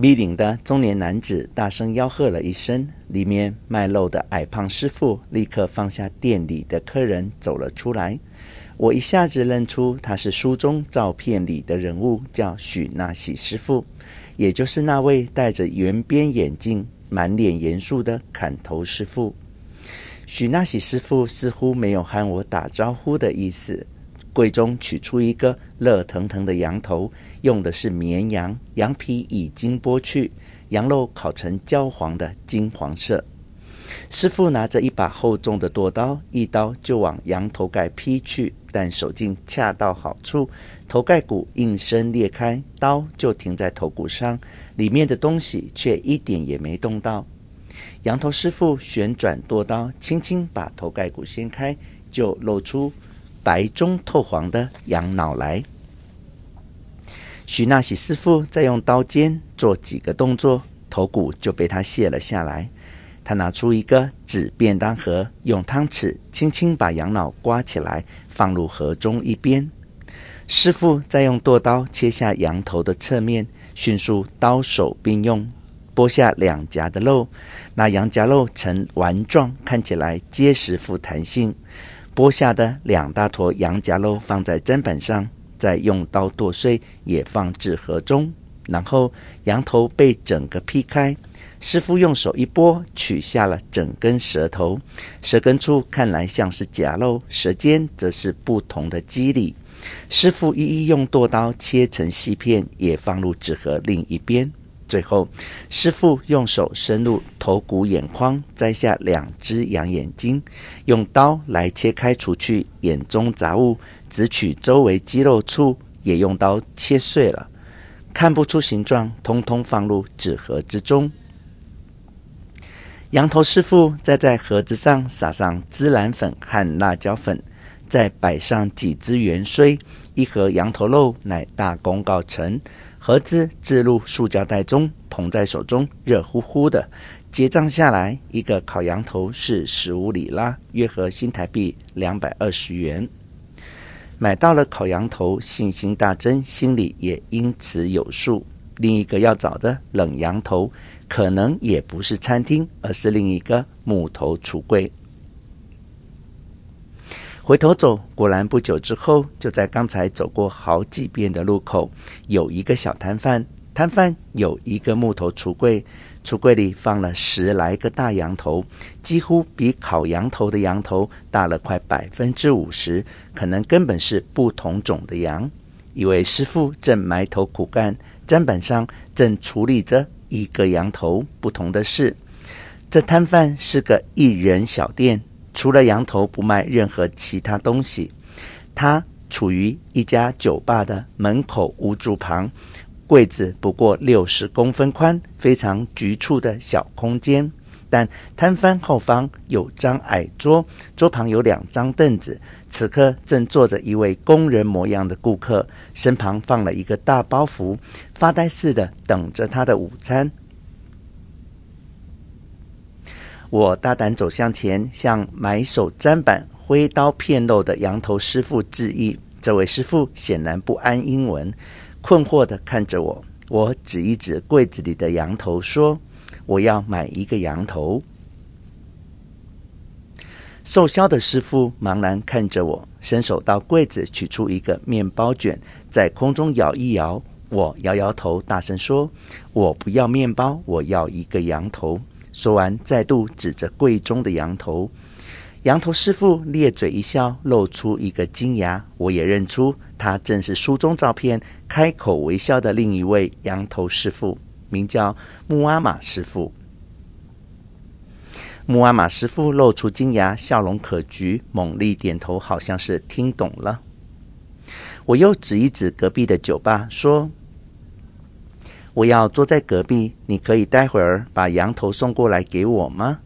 咪领的中年男子大声吆喝了一声，里面卖肉的矮胖师傅立刻放下店里的客人走了出来。我一下子认出他是书中照片里的人物，叫许那喜师傅，也就是那位戴着圆边眼镜、满脸严肃的砍头师傅。许那喜师傅似乎没有和我打招呼的意思。柜中取出一个热腾腾的羊头，用的是绵羊，羊皮已经剥去，羊肉烤成焦黄的金黄色。师傅拿着一把厚重的剁刀，一刀就往羊头盖劈去，但手劲恰到好处，头盖骨应声裂开，刀就停在头骨上，里面的东西却一点也没动到。羊头师傅旋转剁刀，轻轻把头盖骨掀开，就露出。白中透黄的羊脑来，许那喜师傅再用刀尖做几个动作，头骨就被他卸了下来。他拿出一个纸便当盒，用汤匙轻轻把羊脑刮起来，放入盒中一边。师傅再用剁刀切下羊头的侧面，迅速刀手并用剥下两颊的肉，那羊颊肉呈丸状，看起来结实富弹性。剥下的两大坨羊夹肉放在砧板上，再用刀剁碎，也放置盒中。然后羊头被整个劈开，师傅用手一拨，取下了整根舌头。舌根处看来像是夹肉，舌尖则是不同的肌理。师傅一一用剁刀切成细片，也放入纸盒另一边。最后，师傅用手伸入头骨眼眶，摘下两只羊眼睛，用刀来切开，除去眼中杂物，只取周围肌肉处，也用刀切碎了，看不出形状，通通放入纸盒之中。羊头师傅再在盒子上撒上孜然粉和辣椒粉，再摆上几只圆锥，一盒羊头肉乃大功告成。盒子置入塑胶袋中，捧在手中，热乎乎的。结账下来，一个烤羊头是十五里拉，约合新台币两百二十元。买到了烤羊头，信心大增，心里也因此有数。另一个要找的冷羊头，可能也不是餐厅，而是另一个木头橱柜。回头走，果然不久之后，就在刚才走过好几遍的路口，有一个小摊贩。摊贩有一个木头橱柜，橱柜里放了十来个大羊头，几乎比烤羊头的羊头大了快百分之五十，可能根本是不同种的羊。一位师傅正埋头苦干，砧板上正处理着一个羊头。不同的是，这摊贩是个一人小店。除了羊头，不卖任何其他东西。他处于一家酒吧的门口屋柱旁，柜子不过六十公分宽，非常局促的小空间。但摊贩后方有张矮桌，桌旁有两张凳子。此刻正坐着一位工人模样的顾客，身旁放了一个大包袱，发呆似的等着他的午餐。我大胆走向前，向埋首砧板、挥刀片肉的羊头师傅致意。这位师傅显然不安英文，困惑地看着我。我指一指柜子里的羊头，说：“我要买一个羊头。”售销的师傅茫然看着我，伸手到柜子取出一个面包卷，在空中摇一摇。我摇摇头，大声说：“我不要面包，我要一个羊头。”说完，再度指着柜中的羊头。羊头师傅咧嘴一笑，露出一个金牙。我也认出他正是书中照片开口微笑的另一位羊头师傅，名叫穆阿玛师傅。穆阿玛师傅露出金牙，笑容可掬，猛力点头，好像是听懂了。我又指一指隔壁的酒吧，说。不要坐在隔壁，你可以待会儿把羊头送过来给我吗？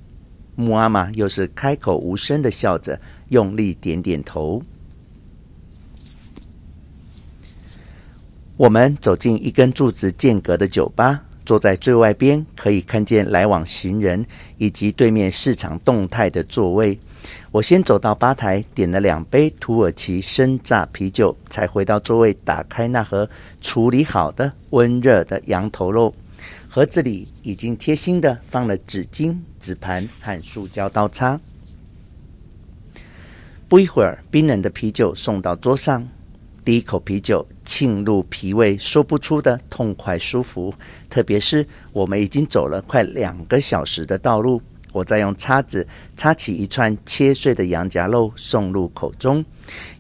木阿玛又是开口无声的笑着，用力点点头。我们走进一根柱子间隔的酒吧，坐在最外边，可以看见来往行人以及对面市场动态的座位。我先走到吧台，点了两杯土耳其生榨啤酒，才回到座位，打开那盒处理好的温热的羊头肉。盒子里已经贴心的放了纸巾、纸盘和塑胶刀叉。不一会儿，冰冷的啤酒送到桌上。第一口啤酒沁入脾胃，说不出的痛快舒服。特别是我们已经走了快两个小时的道路，我再用叉子叉起一串切碎的羊夹肉送入口中。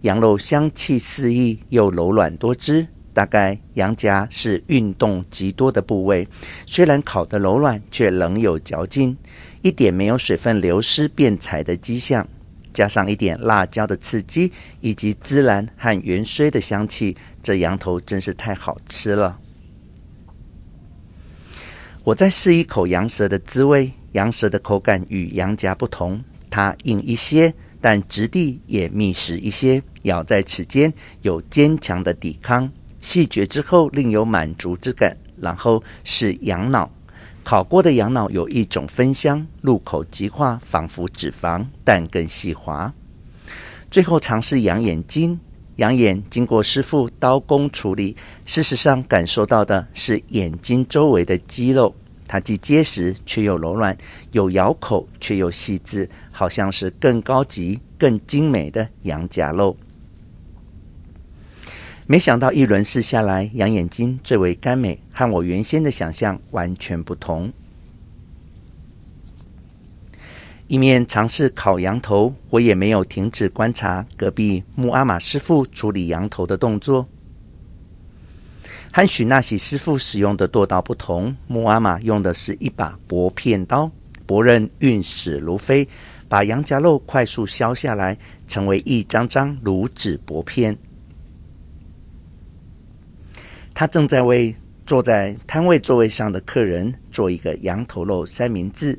羊肉香气四溢，又柔软多汁。大概羊夹是运动极多的部位，虽然烤得柔软，却仍有嚼劲，一点没有水分流失变柴的迹象。加上一点辣椒的刺激，以及孜然和芫荽的香气，这羊头真是太好吃了。我再试一口羊舌的滋味，羊舌的口感与羊夹不同，它硬一些，但质地也密实一些，咬在齿间有坚强的抵抗，细嚼之后另有满足之感。然后是羊脑。烤过的羊脑有一种芬香，入口即化，仿佛脂肪，但更细滑。最后尝试羊眼睛，羊眼经过师傅刀工处理，事实上感受到的是眼睛周围的肌肉，它既结实却又柔软，有咬口却又细致，好像是更高级、更精美的羊夹肉。没想到一轮试下来，羊眼睛最为甘美，和我原先的想象完全不同。一面尝试烤羊头，我也没有停止观察隔壁木阿玛师傅处理羊头的动作。和许那喜师傅使用的剁刀不同，木阿玛用的是一把薄片刀，薄刃运驶如飞，把羊夹肉快速削下来，成为一张张如纸薄片。他正在为坐在摊位座位上的客人做一个羊头肉三明治，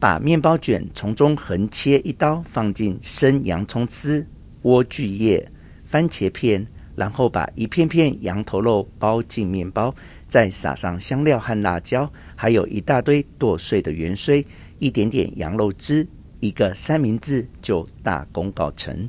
把面包卷从中横切一刀，放进生洋葱丝、莴苣叶、番茄片，然后把一片片羊头肉包进面包，再撒上香料和辣椒，还有一大堆剁碎的芫荽，一点点羊肉汁，一个三明治就大功告成。